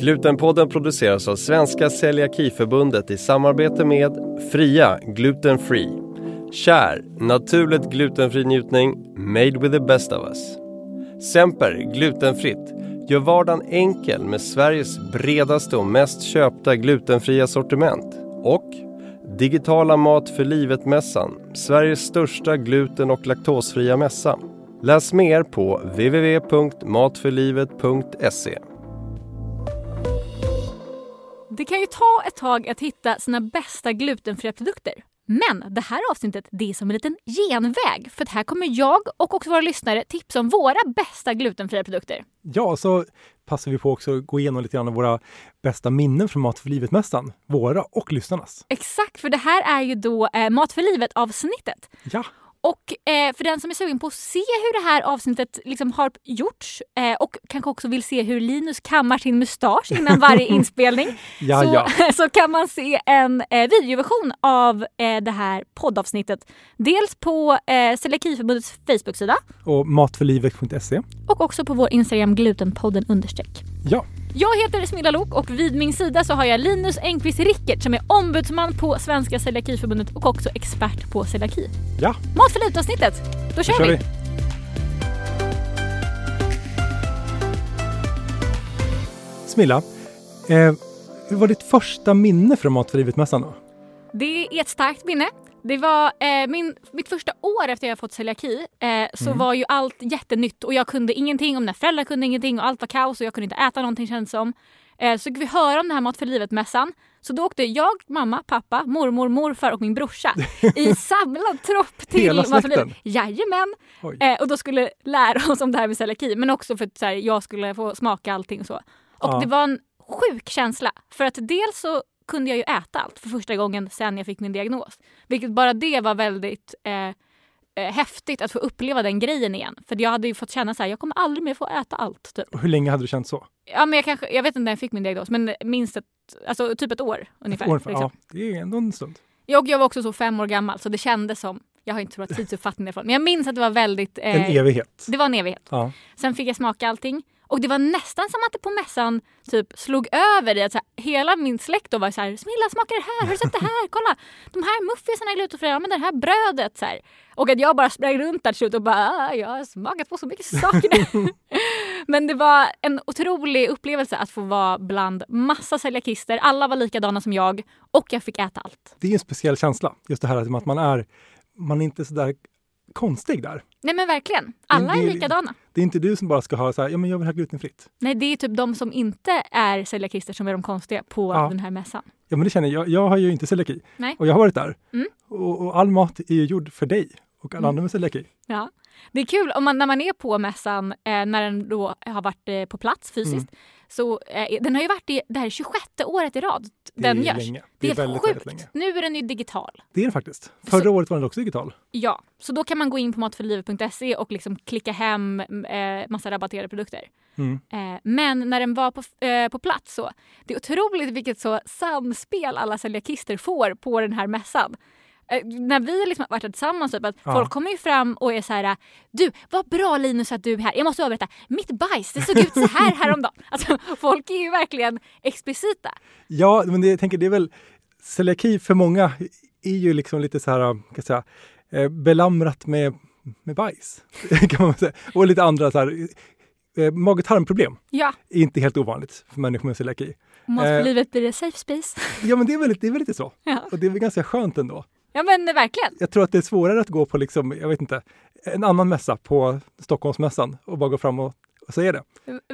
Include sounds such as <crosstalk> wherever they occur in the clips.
Glutenpodden produceras av Svenska Celiakiförbundet i samarbete med Fria Gluten Free. Kär, naturligt glutenfri njutning, made with the best of us. Semper glutenfritt, gör vardagen enkel med Sveriges bredaste och mest köpta glutenfria sortiment. Och Digitala Mat för livet-mässan, Sveriges största gluten och laktosfria mässa. Läs mer på www.matförlivet.se. Det kan ju ta ett tag att hitta sina bästa glutenfria produkter. Men det här avsnittet det är som en liten genväg för här kommer jag och också våra lyssnare tipsa om våra bästa glutenfria produkter. Ja, så passar vi på också att gå igenom lite grann av våra bästa minnen från Mat för livet-mässan. Våra och lyssnarnas. Exakt, för det här är ju då eh, Mat för livet-avsnittet. Ja, Och eh, för den som är sugen på att se hur det här avsnittet liksom har gjorts eh, och kanske också vill se hur Linus kammar sin mustasch innan varje <laughs> inspelning ja, så, ja. <laughs> så kan man se en eh, videoversion av eh, det här poddavsnittet. Dels på eh, Celiakiförbundets Facebook-sida Och matförlivet.se. och också på vår Instagram glutenpodden understreck. Ja, Jag heter Smilla Lok och vid min sida så har jag Linus Engqvist Rickert som är ombudsman på Svenska Celiakiförbundet och också expert på celiaki. ja, Mat för livet-avsnittet, då kör, då kör vi! vi. Smilla, eh, hur var ditt första minne från Mat för livet-mässan? Det är ett starkt minne. Det var eh, min, mitt första år efter jag fått celiaki eh, så Mm. var ju allt jättenytt och jag kunde ingenting om mina föräldrar kunde ingenting och allt var kaos och jag kunde inte äta någonting kändes som. Eh, så fick vi höra om det här Mat för livet-mässan. Så då åkte jag, mamma, pappa, mormor, morfar och min brorsa i <laughs> samlad tropp till Hela Mat för livet. Jajamän! Eh, och då skulle lära oss om det här med celiaki men också för att så här, jag skulle få smaka allting och så. Och Ja. det var en sjuk känsla för att dels så kunde jag ju äta allt för första gången sen jag fick min diagnos. Vilket bara det var väldigt eh, eh, häftigt att få uppleva den grejen igen. För jag hade ju fått känna så här, jag kommer aldrig mer få äta allt. Typ. Hur länge hade du känt så? Ja, men jag, kanske, jag vet inte när jag fick min diagnos men minst ett, alltså typ ett år ungefär. Ungefär, liksom. ja, det är ändå en stund. jag, jag var också så fem år gammal så det kändes som, jag har inte så <laughs> bra tidsuppfattning därifrån, men jag minns att det var väldigt... eh, En evighet. det var en evighet. Ja. Sen fick jag smaka allting. Och det var nästan som att det på mässan typ slog över i att så här, hela min släkt då var så här Smilla smaka det här, har du sett det här? Kolla! De här muffinsarna är glutenfria, men det här brödet så här. Och att jag bara sprang runt där till slut och bara "Ah, jag har smakat på så mycket saker nu." <laughs> Men det var en otrolig upplevelse att få vara bland massa celiakister. Alla var likadana som jag och jag fick äta allt. Det är en speciell känsla, just det här att man är, man är inte så där konstig där. Nej men verkligen, alla är det- likadana. Det är inte du som bara ska ha så här, ja men jag vill ha glutenfritt. Nej det är typ de som inte är celiakister som är de konstiga på Ja. den här mässan. Ja men det känner jag, jag har ju inte celiaki. Nej. Och jag har varit där. Mm. Och, och all mat är ju gjord för dig och alla Mm. andra med celiaki. Ja. Det är kul om man, när man är på mässan, eh, när den då har varit eh, på plats fysiskt. Mm. Så, eh, den har ju varit i det här 26 året i rad Det den är görs. länge. Det är, helt helt väldigt, sjukt. väldigt länge. Nu är den ju digital. Det är det faktiskt. Förra Så- året var den också digital. Ja, så då kan man gå in på matförlivet.se och liksom klicka hem eh, massa rabatterade produkter. Mm. Eh, men när den var på, eh, på plats så, det är otroligt vilket så samspel alla celiakister får på den här mässan. Eh, när vi liksom har varit tillsammans, typ, att Ja. folk kommer ju fram och är så här Du, vad bra Linus att du är här. Jag måste berätta, mitt bajs det såg ut så här häromdagen. <laughs> Alltså, folk är ju verkligen explicita. Ja, men det, jag tänker det är väl celiaki för många är ju liksom lite så här, kan jag säga, eh, belamrat med, med bajs. <laughs> kan man säga. Och lite andra så här, eh, mag-tarmproblem Ja, är inte helt ovanligt för människor med celiaki. mat för Eh. livet blir det safe space. Ja, men det är väl, det är väl lite så. <laughs> Ja. Och det är väl ganska skönt ändå. Ja men verkligen. Jag tror att det är svårare att gå på, liksom, jag vet inte, en annan mässa på Stockholmsmässan och bara gå fram och, och säga det.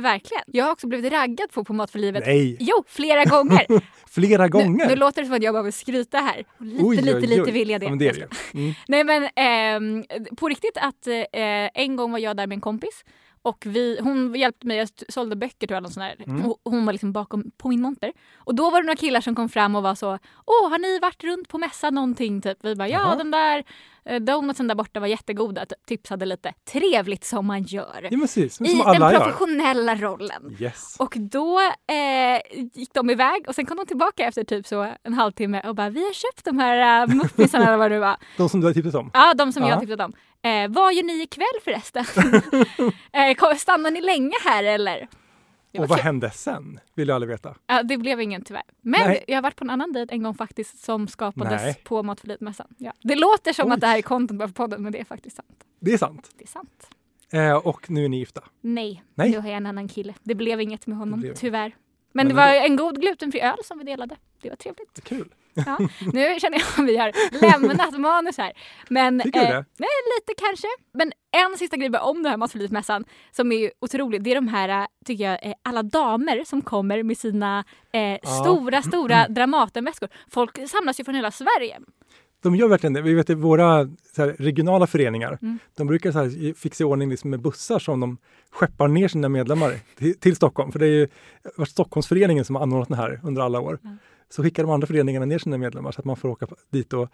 Verkligen. Jag har också blivit raggad på på Mat för livet. Nej, Jo, flera gånger. <laughs> flera Nu, gånger! nu låter det som att jag bara vill skryta här. Och lite, Oj, lite, oj, lite oj. vill jag det. Ja, men det det. Mm. <laughs> Nej men ehm, på riktigt att eh, en gång var jag där med en kompis och vi, hon hjälpte mig, jag sålde böcker tror jag, något sånt där. Mm. Hon var liksom bakom på min monter. Och då var det några killar som kom fram och var så Åh, har ni varit runt på mässan någonting? Typ. Vi bara, ja Jaha. den där eh, donutsen där borta var jättegoda. Typ, tipsade lite. Trevligt som man gör. Ja, precis. I den alla gör. professionella rollen. Yes. Och då eh, gick de iväg och sen kom de tillbaka efter typ så en halvtimme och bara vi har köpt de här uh, muffinsarna eller vad det var. De som du har tipsat om. Ja, de som Ja. jag tipsat om. Eh, vad gör ni ikväll förresten? <laughs> <laughs> <laughs> kom- stannar ni länge här eller? Och vad kul. hände sen? Vill jag aldrig veta. Ja, det blev ingen tyvärr. Men Nej. jag har varit på en annan dejt en gång faktiskt som skapades Nej. på Mat för livet-mässan. Ja. Det låter som Oj. att det här är content för podden men det är faktiskt sant. Det är sant. Det är sant. Eh, och nu är ni gifta. Nej, Nej. nu har jag en annan kille. Det blev inget med honom blev- tyvärr. Men Men, det var en god glutenfri öl som vi delade. Det var trevligt. Kul. Ja. Nu känner jag att vi har lämnat manus här. Men, Tycker du det? Nej, lite kanske. Men en sista grej bara om den här livet-mässan som är otrolig. Det är de här, eh, tycker jag, eh, alla damer som kommer med sina eh, stora, stora Dramatenväskor. Folk samlas ju från hela Sverige. De gör verkligen det. Vi vet att våra här, regionala föreningar, Mm. de brukar så här, fixa i ordning liksom med bussar som de skeppar ner sina medlemmar till, till Stockholm. För det är ju varit Stockholmsföreningen som har anordnat den här under alla år. Mm. Så skickar de andra föreningarna ner sina medlemmar så att man får åka dit och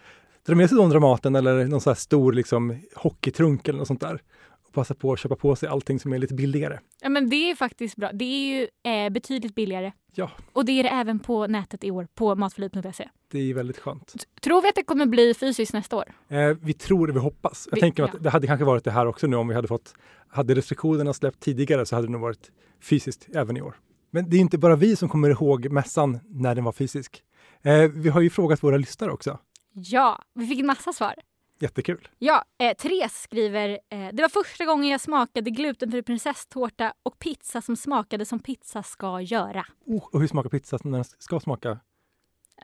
dra med sig de Dramaten eller någon så här stor liksom, hockeytrunk eller något sånt där. Och passa på att köpa på sig allting som är lite billigare. Ja, men det är faktiskt bra. Det är ju eh, betydligt billigare. Ja. Och det är det även på nätet i år på matförlivet.se. Det är väldigt skönt. Tror vi att det kommer bli fysiskt nästa år? Eh, vi tror det, vi hoppas. Jag Vi- tänker ja. att det hade kanske varit det här också nu om vi hade fått, hade restriktionerna släppt tidigare så hade det nog varit fysiskt även i år. Men det är inte bara vi som kommer ihåg mässan när den var fysisk. Eh, vi har ju frågat våra lyssnare också. Ja, vi fick en massa svar. Jättekul. Ja, eh, Therese skriver eh, Det var första gången jag smakade glutenfri prinsesstårta och pizza som smakade som pizza ska göra. Oh, och hur smakar pizza när den ska smaka?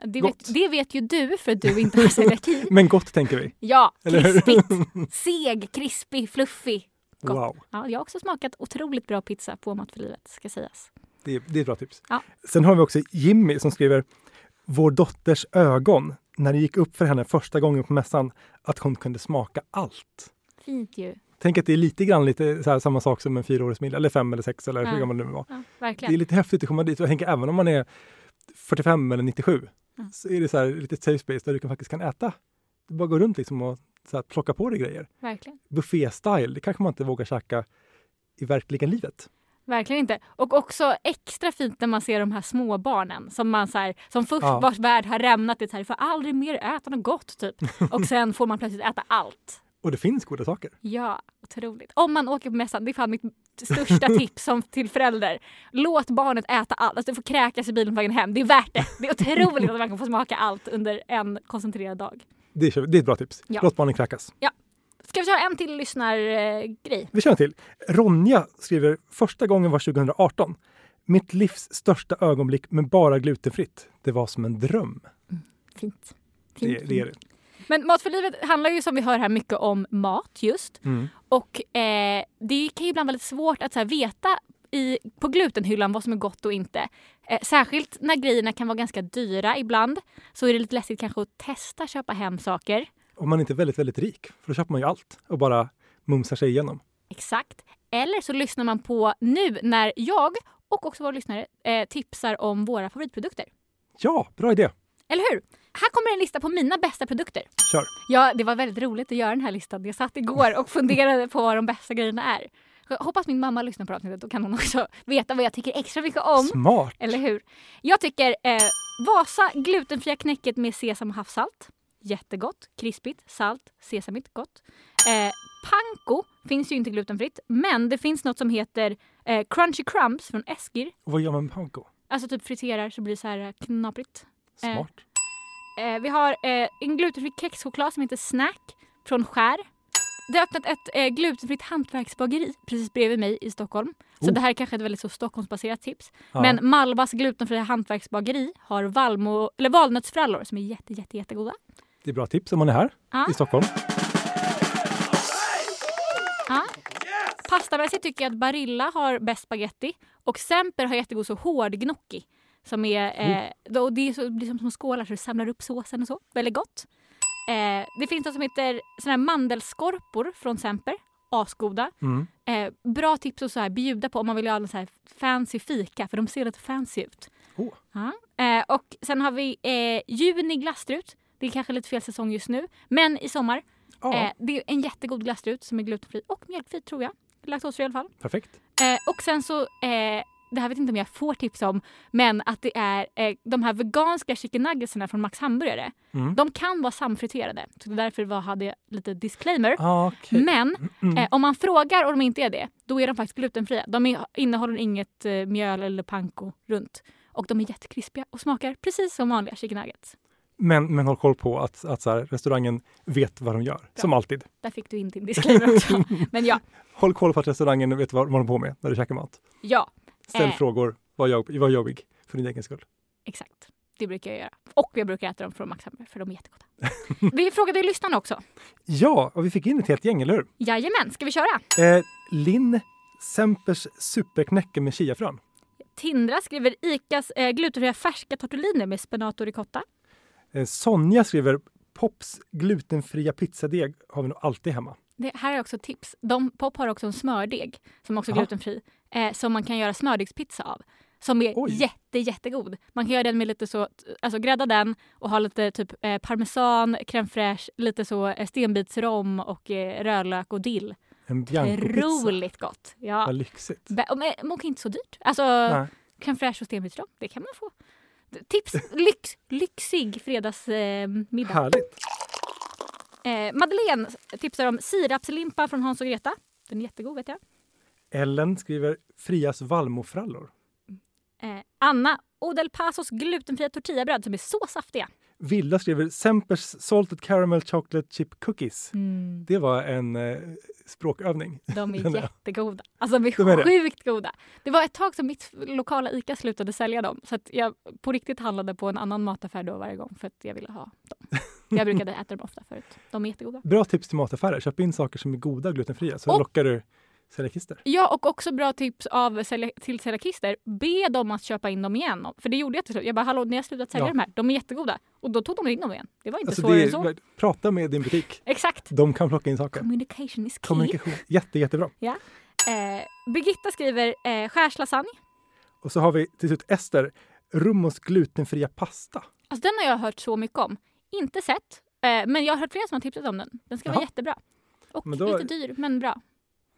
Det vet, det vet ju du för att du inte har celiaki. <laughs> Men gott tänker vi. Ja, krispigt. <laughs> Seg, krispig, fluffig. Gott. Wow, Ja, jag har också smakat otroligt bra pizza på Mat för livet, ska sägas. Det är, det är ett bra tips. Ja. Sen har vi också Jimmy som skriver Vår dotters ögon när det gick upp för henne första gången på mässan att hon kunde smaka allt. Fint ju. Tänk att det är lite grann lite så här, samma sak som en fyraårig Smilla, eller fem eller sex eller Ja. hur gammal det nu var. Ja, Det är lite häftigt att komma dit och jag tänker även om man är 45 eller 97 Ja. så är det så här lite safe space där du kan, faktiskt kan äta. Du bara går runt liksom och så här, plocka på dig grejer. verkligen. Buffé-style, det kanske man inte vågar käka i verkliga livet. Verkligen inte. Och också extra fint när man ser de här små barnen som man så här, som först Ja. vars värld har rämnat det så här, får aldrig mer äta något gott typ. <laughs> Och sen får man plötsligt äta allt. Och det finns goda saker. Ja, otroligt. Om man åker på mässan, det är fan mitt största <laughs> tips som till förälder. Låt barnet äta allt. Alltså, du får kräkas i bilen på vägen hem. Det är värt det. Det är otroligt att man kan få smaka allt under en koncentrerad dag. Det är, det är ett bra tips. Ja. Låt barnen kräkas. Ska vi ta en till lyssnargrej? Vi kör en till. Ronja skriver första gången var 2018. Mitt livs största ögonblick med bara glutenfritt. Det var som en dröm. Fint. Det, Fint, det är det. Men Mat för livet handlar ju som vi hör här mycket om mat just. Mm. Och eh, det kan ju ibland vara lite svårt att så här, veta i, på glutenhyllan vad som är gott och inte. Eh, särskilt när grejerna kan vara ganska dyra ibland så är det lite läskigt kanske att testa köpa hem saker. Om man inte är väldigt, väldigt rik, för då köper man ju allt och bara mumsar sig igenom. Exakt. Eller så lyssnar man på nu när jag och också våra lyssnare eh, tipsar om våra favoritprodukter. Ja, bra idé. Eller hur? Här kommer en lista på mina bästa produkter. Kör. Ja, det var väldigt roligt att göra den här listan. Jag satt igår och <laughs> funderade på vad de bästa grejerna är. Jag hoppas min mamma lyssnar på avsnittet. Då kan hon också <laughs> veta vad jag tycker extra mycket om. Smart. Eller hur? Jag tycker eh, Vasa glutenfria knäcket med sesam och havssalt. Jättegott. Krispigt, salt, sesamigt, gott. Eh, panko finns ju inte glutenfritt, men det finns något som heter eh, Crunchy Crumbs från Eskir. Vad gör man med panko? Alltså typ friterar så blir det så här knaprigt. Eh, Smart. Eh, vi har eh, en glutenfri kexchoklad som heter Snack från Skär. Det har öppnat ett eh, glutenfritt hantverksbageri precis bredvid mig i Stockholm. Så Oh. det här är kanske ett väldigt så Stockholmsbaserat tips. Ja. Men Malvas glutenfria hantverksbageri har valmo, eller valnötsfrallor som är jätte, jätte, jättegoda. Det är bra tips om man är här Ja. i Stockholm. Ja. Pastamässigt tycker jag att Barilla har bäst spaghetti och Semper har jättegod så hård gnocchi. Som är, eh, då, och det, är så, det blir som små skålar så det samlar upp såsen och så. Väldigt gott. Eh, det finns något som heter såna här mandelskorpor från Semper. Asgoda. Mm. Eh, bra tips att så här bjuda på om man vill ha så här fancy fika för de ser lite fancy ut. Oh. Ja. Eh, och sen har vi eh, juni glasstrut. Det är kanske lite fel säsong just nu. Men i sommar. Ja, Eh, det är en jättegod glasstrut som är glutenfri och mjölkfri tror jag. Laktosfri i alla fall. perfekt. Eh, och sen så eh, det här vet jag inte om jag får tips om, men att det är eh, de här veganska chicken nuggetsarna från Max Hamburgare. Mm. De kan vara samfriterade, så därför var, hade jag lite disclaimer. Ah, okej. Men Mm. eh, om man frågar och de inte är det, då är de faktiskt glutenfria. De är, innehåller inget eh, mjöl eller panko runt. Och de är jättekrispiga och smakar precis som vanliga chicken nuggets. Men, men håll koll på att, att så här, restaurangen vet vad de gör, Ja. som alltid. Där fick du in din disclaimer också. <laughs> Men ja, Håll koll på att restaurangen vet vad de håller på med när du käkar mat. ja, Ställ Eh. frågor, var, jobb, var jobbig för din egen skull. exakt. Det brukar jag göra. Och jag brukar äta dem från Max Hamburger för de är jättegoda. <laughs> Vi frågade ju lyssnarna också. Ja, och vi fick in ett helt gäng, eller hur? Jajamän, ska vi köra? Eh, Linn Sempers superknäcke med chiafrön. Tindra skriver Icas eh, glutenfria färska tortelliner med spenat och ricotta. Eh, Sonja skriver Pops glutenfria pizzadeg har vi nog alltid hemma. Det här är också tips. De, Pop har också en smördeg som också är Jaha. glutenfri eh, som man kan göra smördegspizza av. Som är Oj. jätte, jättegod. Man kan göra den med lite så, alltså grädda den och ha lite typ eh, parmesan, crème fraîche, lite så eh, stenbitsrom och eh, rödlök och dill. En. Otroligt gott. Ja. Vad lyxigt. Be- och Men inte så dyrt. Alltså Nej. crème fraîche och stenbitsrom, det kan man få. Tips! Lyx, lyxig fredagsmiddag. Eh. Härligt. eh, Madeleine tipsar om sirapslimpa från Hans och Greta. Den är jättegod vet jag. Ellen skriver Frias vallmofrallor. Eh, Anna Odel Pasos glutenfria tortillabröd som är så saftiga. Villa skriver Sempers Salted Caramel Chocolate Chip Cookies. Mm, Det var en eh, språkövning. de är jättegoda. Alltså de är, De är det. sjukt goda. Det var ett tag som mitt lokala ICA slutade sälja dem. Så att jag på riktigt handlade på en annan mataffär då varje gång för att jag ville ha dem. Jag brukade <laughs> äta dem ofta förut. De är jättegoda. Bra tips till mataffärer. Köp in saker som är goda glutenfria så Och- lockar du celiakister. Ja, och också bra tips av till celiakister. Be dem att köpa in dem igen. För det gjorde jag till slut. Jag bara, hallå, ni har slutat sälja Ja. de här. De är jättegoda. Och då tog de in dem igen. Det var inte Alltså svårare än så. prata med din butik. Exakt. De kan plocka in saker. Communication is key. Kommunikation. Jätte, jättebra. Eh, Birgitta skriver eh, skärslasagne. Och så har vi till slut Ester. Rummos glutenfria pasta. Alltså, den har jag hört så mycket om. Inte sett, eh, men jag har hört flera som har tipsat om den. Den ska vara Jaha. jättebra. Och då- lite dyr, men bra.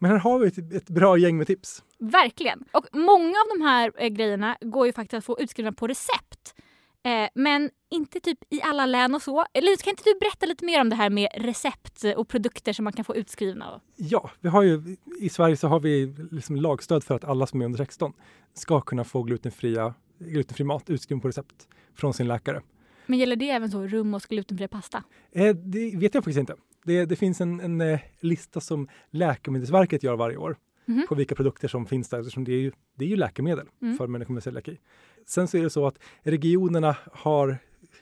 Men här har vi ett, ett bra gäng med tips. Verkligen. Och många av de här eh, grejerna går ju faktiskt att få utskrivna på recept. Eh, men inte typ i alla län och så. Eller kan inte du berätta lite mer om det här med recept och produkter som man kan få utskrivna? Ja, vi har ju, i Sverige så har vi liksom lagstöd för att alla som är under 16 ska kunna få glutenfria, glutenfri mat utskriven på recept från sin läkare. Men gäller det även så rum och glutenfri pasta? Eh, det vet jag faktiskt inte. Det, det finns en, en eh, lista som Läkemedelsverket gör varje år Mhm. på vilka produkter som finns där eftersom det är ju, det är ju läkemedel Mm. för människor med celiaki. Sen så är det så att regionerna har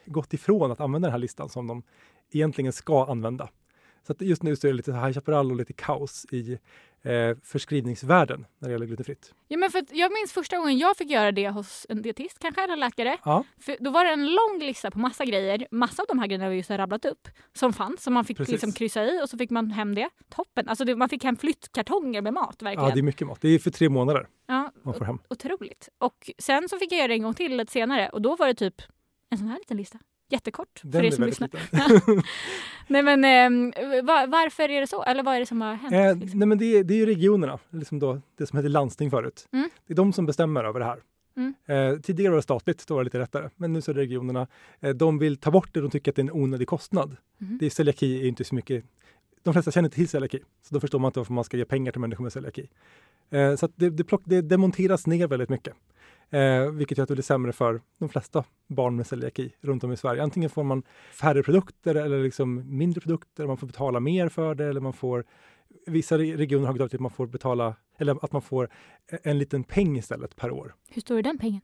gått ifrån att använda den här listan som de egentligen ska använda. Så att just nu så är det lite High Chaparral och lite kaos i eh, förskrivningsvärlden när det gäller glutenfritt. Ja, men för jag minns första gången jag fick göra det hos en dietist, kanske eller läkare. Ja, För då var det en lång lista på massa grejer. Massa av de här grejerna vi just har rabblat upp som fanns. Som man fick Precis. liksom kryssa i och så fick man hem det. Toppen! Alltså det, man fick hem flyttkartonger med mat verkligen. ja, det är mycket mat. Det är för tre månader Ja, man får hem. otroligt. Och sen så fick jag göra det en gång till lite senare och då var det typ en sån här liten lista. Jättekort Den för er som lyssnar. <laughs> <laughs> Nej men ehm, va- varför är det så? Eller vad är det som har hänt? Eh, liksom? nej, men det, är, det är regionerna, liksom då, det som hette landsting förut. Mm. Det är de som bestämmer över det här. Mm. Eh, tidigare var det statligt, då var det lite lättare. Men nu så är det regionerna. Eh, de vill ta bort det, de tycker att det är en onödig kostnad. Mhm. Det är celiaki är inte så mycket, de flesta känner inte till celiaki. Så då förstår man inte varför man ska ge pengar till människor med celiaki. Eh, så det, det, plock, det demonteras ner väldigt mycket. Eh, vilket gör att det blir sämre för de flesta barn med celiaki runt om i Sverige. Antingen får man färre produkter eller liksom mindre produkter, man får betala mer för det eller man får Vissa re- regioner har gått till att man får betala eller att man får en liten peng istället per år. Hur stor är den pengen?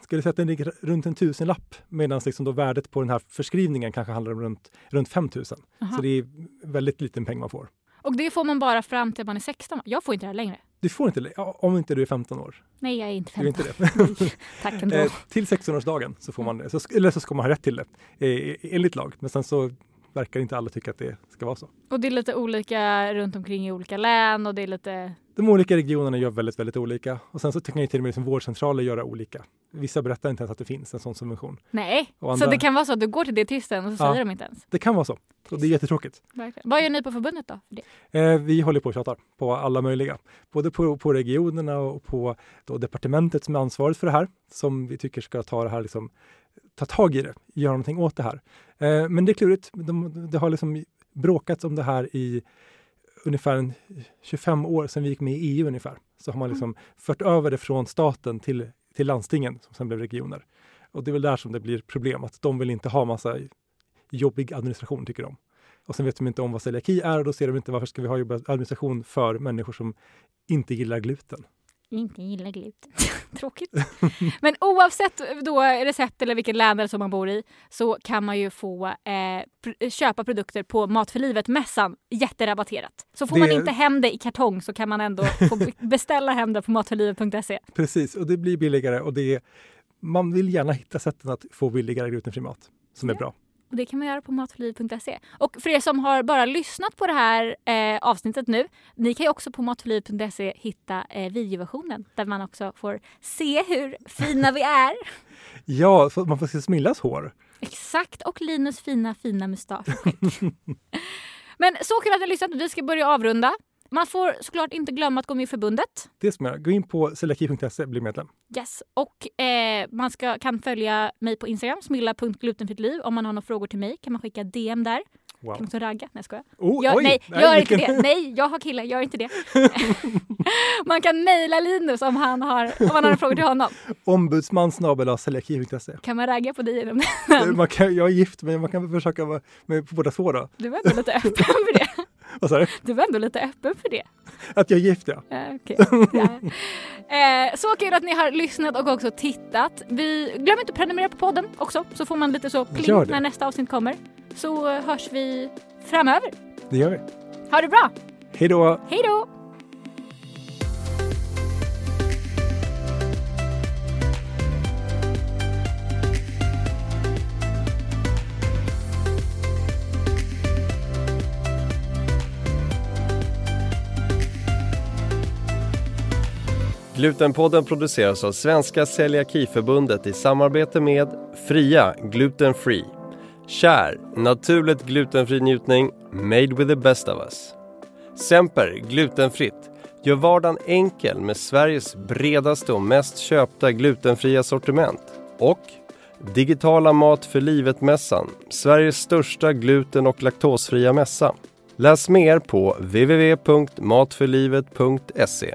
Skulle säga att den ligger runt en tusenlapp medan liksom då värdet på den här förskrivningen kanske handlar om runt, runt 5 000. Aha. Så det är väldigt liten peng man får. Och det får man bara fram till man är 16? Jag får inte det här längre. Du får inte, om inte du är 15 år. Nej, jag är inte Du är 15. inte det. <laughs> Tack ändå. Eh, till 16-årsdagen så får man det. Så, eller så ska man ha rätt till det eh, enligt lag. Men sen så verkar inte alla tycka att det ska vara så. Och det är lite olika runt omkring i olika län och det är lite... De olika regionerna gör väldigt, väldigt olika. Och sen så kan ju till och med liksom vårdcentraler göra olika vissa berättar inte ens att det finns en sån subvention. Nej, Och så andra- det kan vara så att du går till dietisten och så Ja. säger de inte ens. Det kan vara så. Och det är jättetråkigt. Verkligen. Vad gör ni på förbundet då? För? Eh, vi håller på och tjatar på alla möjliga. Både på, på regionerna och på departementet som är ansvarigt för det här. Som vi tycker ska ta det här, liksom, ta tag i det, göra någonting åt det här. Eh, men det är klurigt. De, det har liksom bråkats om det här i ungefär en 25 år sedan vi gick med i EU ungefär. Så har man liksom fört över det från staten till, till landstingen som sen blev regioner. Och det är väl där som det blir problem, att de vill inte ha massa jobbig administration tycker de. Och sen vet de inte om vad celiaki är och då ser de inte varför ska vi ha jobbig administration för människor som inte gillar gluten. Inte gillar gluten. <laughs> Tråkigt. Men oavsett då recept eller vilket land som man bor i så kan man ju få eh, köpa produkter på Mat för livet-mässan jätterabatterat. Så får Det- man inte hem det i kartong så kan man ändå <laughs> beställa hem det på matförlivet.se. Precis, och det blir billigare och det är, man vill gärna hitta sätten att få billigare glutenfri mat som är Ja. bra. Och det kan man göra på matförlivet.se. Och för er som har bara lyssnat på det här eh, avsnittet nu, ni kan ju också på matförlivet.se hitta eh, videoversionen där man också får se hur fina vi är. <laughs> Ja, så man får se Smillas hår. Exakt, och Linus fina, fina mustasch. <laughs> Men så kul att ni har lyssnat. Vi ska börja avrunda. Man får såklart inte glömma att gå med i förbundet. Det som är, gå in på celiaki.se bli medlem. Yes. Och eh, man ska, kan följa mig på Instagram, smilla.glutenfrittliv. Om man har några frågor till mig kan man skicka DM där. Wow. Kan också ragga. Nej, jag skojar. Oh, Jag, oj! nej, gör inte det. <laughs> Nej, jag har killar, gör inte det. <laughs> man kan mejla Linus om han har, om man har några frågor till honom. Ombudsman snabel. Kan man ragga på dig genom det? <laughs> Man kan, jag är gift men man kan försöka vara med på båda två då. Du var ändå lite öppen för det. Vad sa du? Du var ändå lite öppen för det. Att jag är gift ja. Okej. Ja. Eh, så kul att ni har lyssnat och också tittat. Vi, glöm inte att prenumerera på podden också så får man lite så pling när nästa avsnitt kommer. Så hörs vi framöver. Det gör vi. Ha det bra! Hej då! Hej då! Glutenpodden produceras av Svenska Celiakiförbundet i samarbete med Fria Gluten Free. Kär, naturligt glutenfri njutning, made with the best of us. Semper, glutenfritt. Gör vardagen enkel med Sveriges bredaste och mest köpta glutenfria sortiment. Och Digitala Mat för livet-mässan, Sveriges största gluten och laktosfria mässa. Läs mer på www.matforlivet.se